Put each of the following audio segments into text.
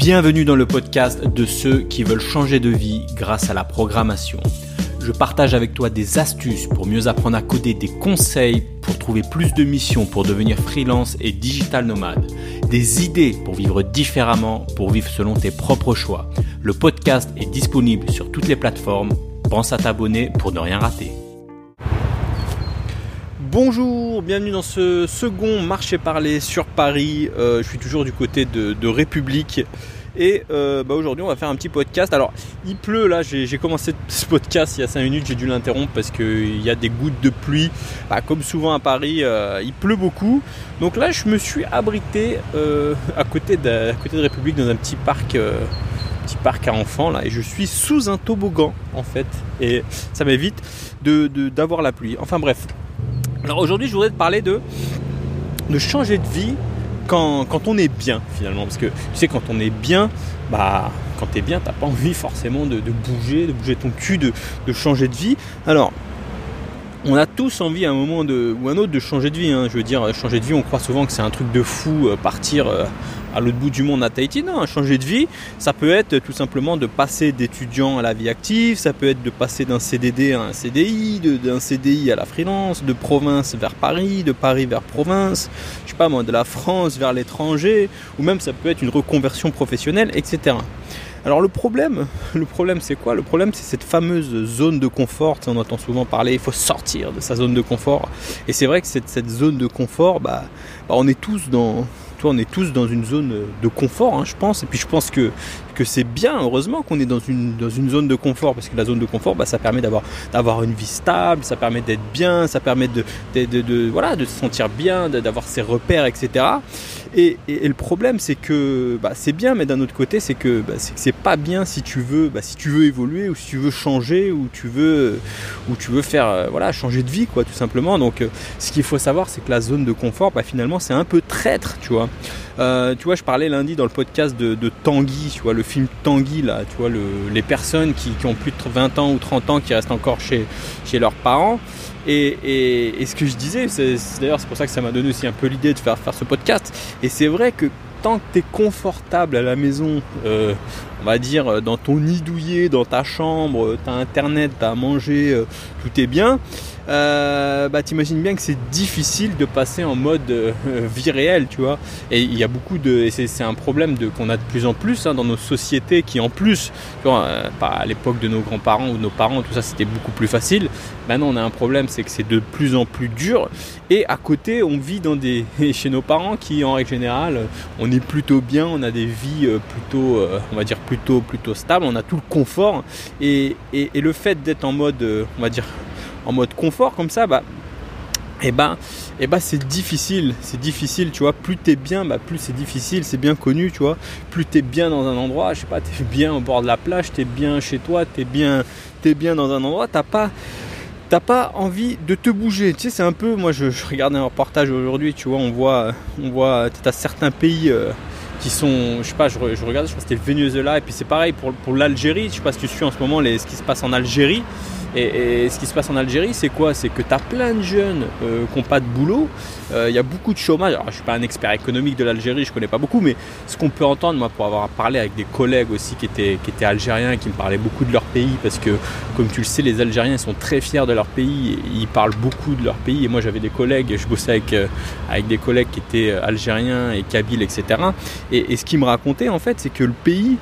Bienvenue dans le podcast de ceux qui veulent changer de vie grâce à la programmation. Je partage avec toi des astuces pour mieux apprendre à coder, des conseils pour trouver plus de missions pour devenir freelance et digital nomade, des idées pour vivre différemment, pour vivre selon tes propres choix. Le podcast est disponible sur toutes les plateformes. Pense à t'abonner pour ne rien rater. Bonjour, bienvenue dans ce second marché parler sur Paris. Euh, je suis toujours du côté de, République. Et euh, bah, aujourd'hui, on va faire un petit podcast. Alors, il pleut là, j'ai commencé ce podcast il y a 5 minutes, j'ai dû l'interrompre parce qu'il y a des gouttes de pluie. Bah, comme souvent à Paris, euh, il pleut beaucoup. Donc là, je me suis abrité à, côté de, côté de République dans un petit parc petit parc à enfants là et je suis sous un toboggan en fait et ça m'évite d'avoir la pluie. Enfin bref, alors aujourd'hui, je voudrais te parler de, changer de vie quand, on est bien finalement. Parce que tu sais, quand on est bien, bah, quand tu es bien, t'as pas envie forcément de, bouger, de bouger ton cul, de, de changer de vie. Alors, on a tous envie à un moment de, ou un autre de changer de vie. Hein. Je veux dire, changer de vie, on croit souvent que c'est un truc de fou, euh, partir euh, à l'autre bout du monde à Tahiti. Non, changer de vie, ça peut être tout simplement de passer d'étudiant à la vie active, ça peut être de passer d'un CDD à un CDI, d'un CDI à la freelance, de province vers Paris, de Paris vers province, je sais pas moi, de la France vers l'étranger, ou même ça peut être une reconversion professionnelle, etc. Alors le problème, le problème c'est quoi? Le problème c'est cette fameuse zone de confort, on entend souvent parler, il faut sortir de sa zone de confort. Et c'est vrai que cette, zone de confort, bah, bah on est tous dans, on est tous dans une zone de confort, hein, je pense. Et puis je pense que, c'est bien, heureusement, qu'on est dans une, zone de confort, parce que la zone de confort, bah, ça permet d'avoir, une vie stable, ça permet d'être bien, ça permet voilà, de se sentir bien, d'avoir ses repères, etc. Et, le problème, c'est que bah, c'est bien, mais d'un autre côté, c'est que bah, c'est pas bien si tu veux, bah, si tu veux évoluer ou si tu veux changer ou tu veux, ou tu veux faire, euh, voilà, changer de vie, quoi, tout simplement. Donc, euh, ce qu'il faut savoir, c'est que la zone de confort, bah, finalement, c'est un peu traître, tu vois. Euh, tu vois, je parlais lundi dans le podcast de, Tanguy, tu vois, le film Tanguy, là, tu vois, les personnes qui, ont plus de 20 ans ou 30 ans qui restent encore chez, chez leurs parents. Et, ce que je disais, c'est, d'ailleurs c'est pour ça que ça m'a donné aussi un peu l'idée de faire, faire ce podcast. Et c'est vrai que tant que tu es confortable à la maison, euh, on va dire dans ton nid douillet, dans ta chambre, tu as internet, tu as à manger, tout est bien, euh, bah, t'imagines bien que c'est difficile de passer en mode euh, vie réelle, tu vois. Et il y a beaucoup de. c'est un problème qu'on a de plus en plus hein, dans nos sociétés qui, en plus, tu vois, euh, à l'époque de nos grands-parents ou de nos parents, tout ça, c'était beaucoup plus facile. Maintenant, on a un problème, c'est que c'est de plus en plus dur. Et à côté, on vit dans des, chez nos parents qui, en règle générale, on est plutôt bien, on a des vies plutôt, on va dire, plutôt, plutôt stables, on a tout le confort. Et le fait d'être en mode, on va dire, en mode confort comme ça, bah, et eh ben, et eh ben c'est difficile, c'est difficile, tu vois. Plus t'es bien, bah plus c'est difficile, c'est bien connu, tu vois. Plus t'es bien dans un endroit, je sais pas, t'es bien au bord de la plage, t'es bien chez toi, t'es bien, es bien dans un endroit, t'as pas, t'as pas envie de te bouger. Tu sais, c'est un peu, moi, je, regardais un reportage aujourd'hui, tu vois, on voit, on voit, t'as certains pays. Euh, qui sont, je sais pas, je, je regardais, je crois que c'était le Venezuela, et puis c'est pareil pour, l'Algérie, je sais pas si tu suis en ce moment ce qui se passe en Algérie, et, ce qui se passe en Algérie, c'est quoi? C'est que tu as plein de jeunes euh, qui n'ont pas de boulot. Euh, il y a beaucoup de chômage. Alors, je ne suis pas un expert économique de l'Algérie, je ne connais pas beaucoup, mais ce qu'on peut entendre, moi, pour avoir parlé avec des collègues aussi qui étaient, qui étaient algériens, qui me parlaient beaucoup de leur pays, parce que, comme tu le sais, les Algériens sont très fiers de leur pays, ils parlent beaucoup de leur pays. Et moi, j'avais des collègues, je bossais avec, euh, avec des collègues qui étaient algériens et kabyles, etc. Et, et ce qu'ils me racontaient, en fait, c'est que le pays,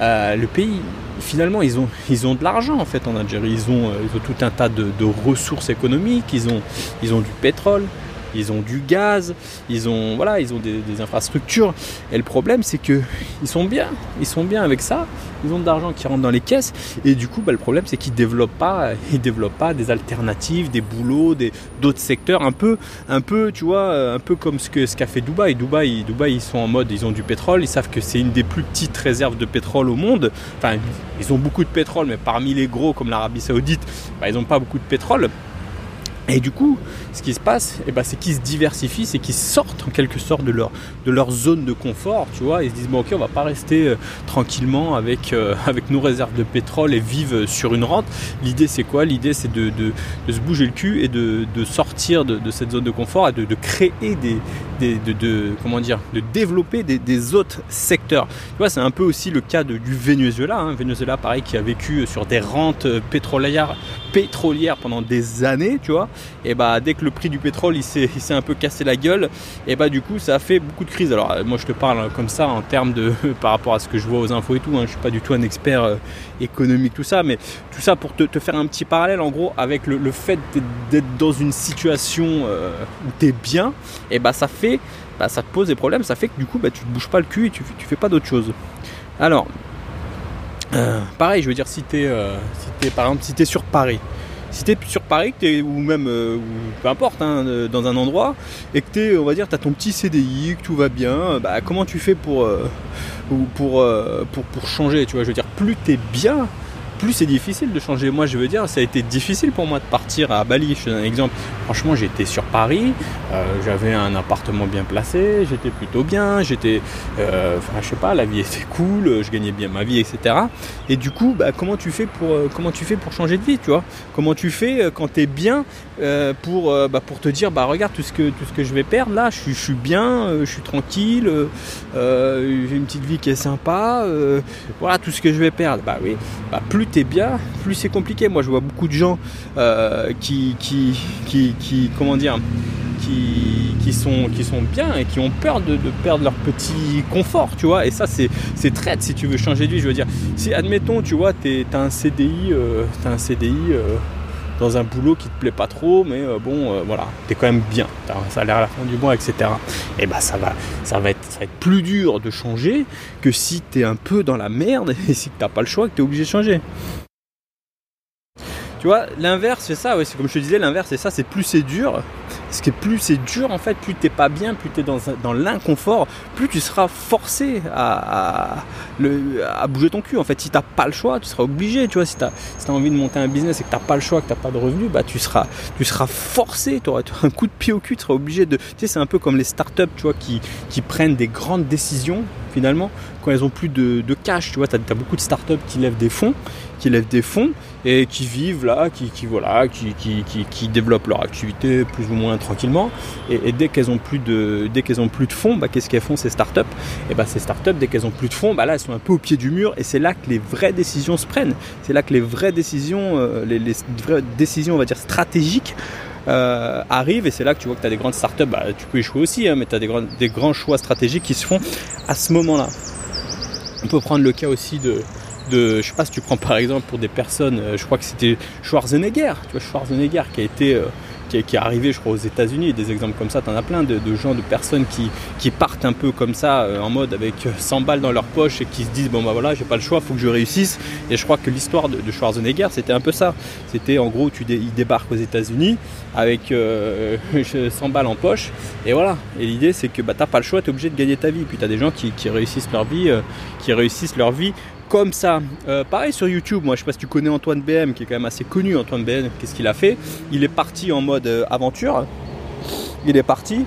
le pays finalement, ils ont, ils ont de l'argent en fait en Algérie. Ils ont, euh, tout un tas de, ressources économiques. Ils ont, ils ont du pétrole, ils ont du gaz, ils ont, voilà, ils ont des, infrastructures. Et le problème, c'est que ils sont bien, ils sont bien avec ça. Ils ont de l'argent qui rentre dans les caisses. Et du coup, bah, le problème, c'est qu'ils développent développent pas des alternatives, des boulots, des, d'autres secteurs, un peu, un peu, tu vois, un peu comme ce que ce qu'a fait Dubaï. Dubaï, Dubaï, ils sont en mode, ils ont du pétrole. Ils savent que c'est une des plus petites réserves de pétrole au monde. Enfin, ils ont beaucoup de pétrole, mais parmi les gros comme l'Arabie Saoudite, bah, ils n'ont pas beaucoup de pétrole. Et du coup, ce qui se passe, eh ben, c'est qu'ils se diversifient, c'est qu'ils sortent en quelque sorte de leur, de leur zone de confort, tu vois. Ils se disent, bon ok, on va pas rester euh, tranquillement avec, euh, avec nos réserves de pétrole et vivre sur une rente. L'idée c'est quoi? L'idée c'est de, de, se bouger le cul et de, sortir de, cette zone de confort et de, créer des, de, comment dire, de développer des, autres secteurs. Tu vois, c'est un peu aussi le cas du Venezuela. Hein. Venezuela, pareil, qui a vécu sur des rentes pétrolières, pétrolières pendant des années, tu vois. Et bah, dès que le prix du pétrole il s'est, un peu cassé la gueule, et bah, du coup, ça a fait beaucoup de crises. Alors, moi, je te parle comme ça en termes de, par rapport à ce que je vois aux infos et tout. Hein. Je suis pas du tout un expert euh, économique, tout ça, mais tout ça pour te, faire un petit parallèle, en gros, avec le, fait d'être dans une situation euh, où tu es bien, et bah, ça fait bah, ça te pose des problèmes, ça fait que du coup bah, tu ne bouges pas le cul et tu, tu fais pas d'autre chose. Alors, euh, pareil, je veux dire, si tu es, euh, si par exemple, si es sur Paris, si tu es sur Paris, que ou même, euh, peu importe, hein, dans un endroit, et que tu on va dire, tu as ton petit CDI, que tout va bien, bah, comment tu fais pour, pour, pour, pour, changer, tu vois, je veux dire, plus tu es bien, plus c'est difficile de changer. Moi, je veux dire, ça a été difficile pour moi de partir à Bali. Je te donne un exemple. Franchement, j'étais sur Paris, euh, j'avais un appartement bien placé, j'étais plutôt bien, j'étais, euh, je sais pas, la vie était cool, je gagnais bien ma vie, etc. Et du coup, bah, comment tu fais pour, euh, comment tu fais pour changer de vie, tu vois? Comment tu fais quand tu es bien pour, bah, pour te dire, bah regarde tout ce que, tout ce que je vais perdre là, je, suis bien, je suis tranquille, j'ai une petite vie qui est sympa, voilà tout ce que je vais perdre. Bah oui, bah, plus plus bien, plus c'est compliqué. Moi, je vois beaucoup de gens qui, qui, qui, comment dire, qui, qui, sont, qui sont bien et qui ont peur de, perdre leur petit confort, tu vois. Et ça, c'est, c'est traite si tu veux changer de vie. Je veux dire, si admettons, tu vois, tu as un CDI, euh, as un CDI euh, dans un boulot qui te plaît pas trop, mais euh, bon, euh, voilà, t'es quand même bien, t'as un salaire à la fin du mois, etc. Et bah ça va, ça va être, ça va être plus dur de changer que si t'es un peu dans la merde et si t'as pas le choix, que t'es obligé de changer. Tu vois, l'inverse c'est ça, ouais, c'est comme je te disais, l'inverse c'est ça, c'est plus c'est dur, ce qui est plus c'est dur en fait, plus t'es pas bien, plus tu es dans, dans l'inconfort, plus tu seras forcé à, bouger ton cul. En fait, si t'as pas le choix, tu seras obligé. Tu vois, si tu as, envie de monter un business et que t'as pas le choix, que t'as pas de revenus, bah tu seras, tu seras forcé. Tu auras un coup de pied au cul, tu seras obligé de. Tu sais, c'est un peu comme les startups, tu vois, qui prennent des grandes décisions finalement quand elles ont plus de, cash. Tu vois, tu as, beaucoup de startups qui lèvent des fonds, qui lèvent des fonds et qui vivent là, qui, voilà, qui, développent leur activité plus ou moins tranquillement. Et, dès qu'elles ont plus de, dès qu'elles ont plus de fonds, bah, qu'est-ce qu'elles font ces startups Et bah ces startups, dès qu'elles ont plus de fonds, bah là elles sont un peu au pied du mur et c'est là que les vraies décisions se prennent. C'est là que les vraies décisions, euh, les, vraies décisions, on va dire stratégiques. Euh, et c'est là que tu vois que tu as des grandes startups, bah, tu peux échouer aussi, hein, mais tu as des, grands, des grands choix stratégiques qui se font à ce moment-là. On peut prendre le cas aussi de, de, je sais pas si tu prends par exemple pour des personnes, euh, je crois que c'était Schwarzenegger, tu vois Schwarzenegger qui a été euh, qui est, arrivé, je crois, aux États-Unis. Des exemples comme ça, tu en as plein de, gens, de personnes qui, qui, partent un peu comme ça, euh, en mode avec 100 balles dans leur poche et qui se disent bon bah voilà, j'ai pas le choix, faut que je réussisse. Et je crois que l'histoire de, Schwarzenegger, c'était un peu ça. C'était en gros, tu il débarque aux États-Unis avec 100 euh, balles en poche, et voilà. Et l'idée, c'est que bah, t'as pas le choix, tu es obligé de gagner ta vie. Puis tu as des gens qui, réussissent leur vie, euh, qui réussissent leur vie comme ça. Euh, pareil sur YouTube, moi je sais pas si tu connais Antoine BM, qui est quand même assez connu. Antoine BM, qu'est-ce qu'il a fait? Il est parti en mode euh, aventure. Il est parti.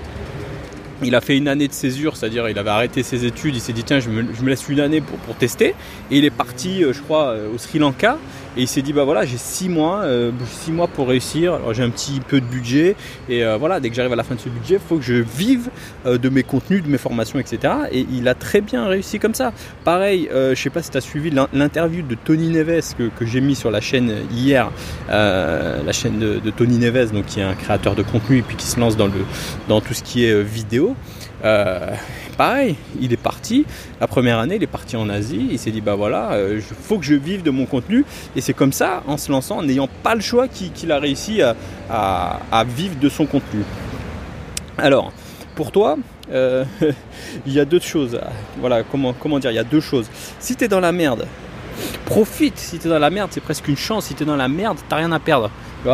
Il a fait une année de césure, c'est-à-dire il avait arrêté ses études, il s'est dit tiens je me, laisse une année pour, tester. Et il est parti, euh, je crois, au Sri Lanka et il s'est dit bah voilà j'ai six mois, euh, six mois pour réussir. Alors j'ai un petit peu de budget et euh, voilà dès que j'arrive à la fin de ce budget, il faut que je vive euh, de mes contenus, de mes formations, etc. Et il a très bien réussi comme ça. Pareil, je sais pas si tu as suivi l'interview de Tony Neves que, j'ai mis sur la chaîne hier, la chaîne de, Tony Neves, donc qui est un créateur de contenu et puis qui se lance dans le dans tout ce qui est vidéo pareil, il est parti. La première année, il est parti en Asie. Il s'est dit bah voilà, il euh, faut que je vive de mon contenu. Et c'est comme ça, en se lançant, en n'ayant pas le choix, qu'il a réussi à, vivre de son contenu. Alors, pour toi, euh, il y a deux choses. Voilà, comment, dire, il y a deux choses. Si tu es dans la merde, profite. Si tu es dans la merde, c'est presque une chance. Si tu es dans la merde, t'as rien à perdre. Tu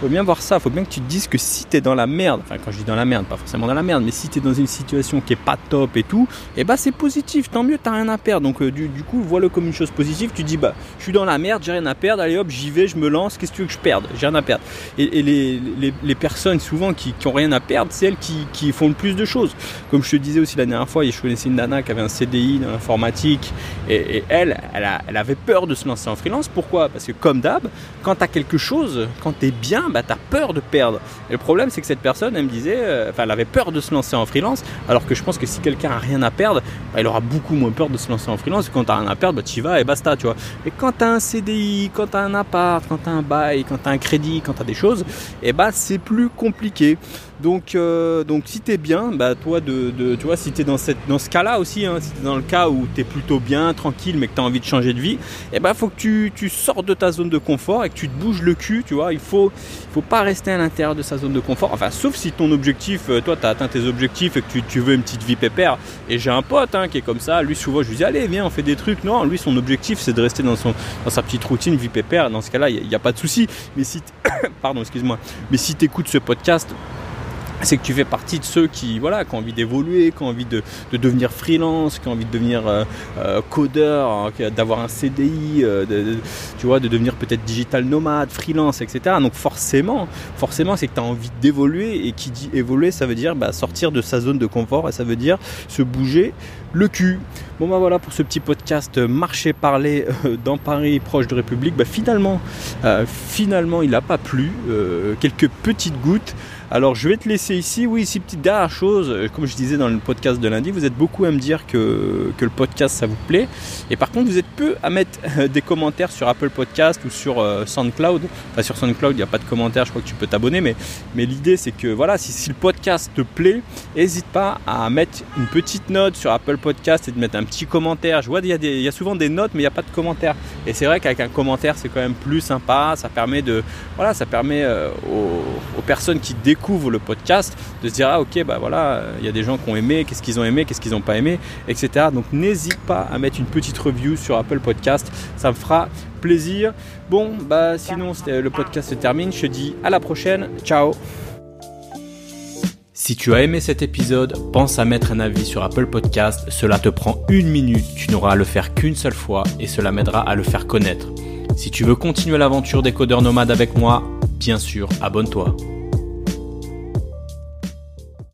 faut bien voir ça, faut bien que tu te dises que si tu es dans la merde, enfin quand je dis dans la merde, pas forcément dans la merde, mais si tu es dans une situation qui est pas top et tout, et eh bah c'est positif, tant mieux, t'as rien à perdre. Donc euh, du, coup, vois-le comme une chose positive, tu dis bah je suis dans la merde, j'ai rien à perdre, allez hop, j'y vais, je me lance, qu'est-ce que tu veux que je perde? J'ai rien à perdre. Et, les, personnes souvent qui, qui ont rien à perdre, c'est elles qui, font le plus de choses. Comme je te disais aussi la dernière fois, je connaissais une nana qui avait un CDI dans l'informatique, et, elle, elle, elle avait peur de se lancer en freelance. Pourquoi? Parce que comme d'hab, quand tu as quelque chose, quand tu es bien, bah, tu as peur de perdre. Le problème, c'est que cette personne, elle me disait, euh, enfin, elle avait peur de se lancer en freelance, alors que je pense que si quelqu'un a rien à perdre, bah, il aura beaucoup moins peur de se lancer en freelance. Et quand tu rien à perdre, bah, tu y vas et basta, tu vois. Et quand tu as un CDI, quand tu as un appart, quand tu as un bail, quand tu as un crédit, quand tu as des choses, et eh bah, c'est plus compliqué. Donc, euh, donc si tu es bien, bah, toi, de, tu vois, si tu es dans, cette, dans ce cas-là aussi, hein, si tu es dans le cas où tu es plutôt bien, tranquille, mais que tu as envie de changer de vie, eh bah, faut que tu, tu sors de ta zone de confort et que tu te bouges le cul, tu vois. Il faut, faut pas rester à l'intérieur de sa zone de confort. Enfin, sauf si ton objectif, euh, toi, tu as atteint tes objectifs et que tu, veux une petite vie pépère. Et j'ai un pote hein, qui est comme ça. Lui, souvent, je lui dis, allez, viens, on fait des trucs. Non, lui, son objectif, c'est de rester dans, son, sa petite routine vie pépère. Dans ce cas-là, il n'y a, pas de souci. Mais si, pardon, excuse-moi. Mais si tu écoutes ce podcast, c'est que tu fais partie de ceux qui, voilà, qui ont envie d'évoluer, qui ont envie de, devenir freelance, qui ont envie de devenir euh, euh, codeur, hein, d'avoir un CDI, euh, tu vois, de devenir peut-être digital nomade, freelance, etc. Donc forcément, forcément, c'est que tu as envie d'évoluer et qui dit évoluer, ça veut dire bah, sortir de sa zone de confort et ça veut dire se bouger le cul. Bon bah voilà pour ce petit podcast marché parler dans Paris proche de République. Bah finalement, finalement il n'a pas plu. quelques petites gouttes. Alors je vais te laisser ici. Oui, ici, petite dernière chose, euh, comme je disais dans le podcast de lundi, vous êtes beaucoup à me dire que, le podcast ça vous plaît. Et par contre, vous êtes peu à mettre euh, des commentaires sur Apple Podcast ou sur euh, SoundCloud. Enfin, sur SoundCloud, il n'y a pas de commentaires, je crois que tu peux t'abonner. Mais, l'idée, c'est que voilà, si, si, le podcast te plaît, n'hésite pas à mettre une petite note sur Apple Podcast et de mettre un petit commentaire. Je vois, il y, a y a souvent des notes, mais il n'y a pas de commentaires. Et c'est vrai qu'avec un commentaire, c'est quand même plus sympa. Ça permet de, voilà, ça permet aux, aux personnes qui découvrent découvrent le podcast, de se dire ah ok bah voilà, il y a des gens qui ont aimé, qu'est-ce qu'ils ont aimé, qu'est-ce qu'ils n'ont pas aimé, etc. Donc n'hésite pas à mettre une petite review sur Apple Podcast, ça me fera plaisir. Bon bah sinon le podcast se termine, je te dis à la prochaine, ciao si tu as aimé cet épisode, pense à mettre un avis sur Apple Podcast. Cela te prend une minute, tu n'auras à le faire qu'une seule fois et cela m'aidera à le faire connaître. Si tu veux continuer l'aventure des codeurs nomades avec moi, bien sûr, abonne-toi.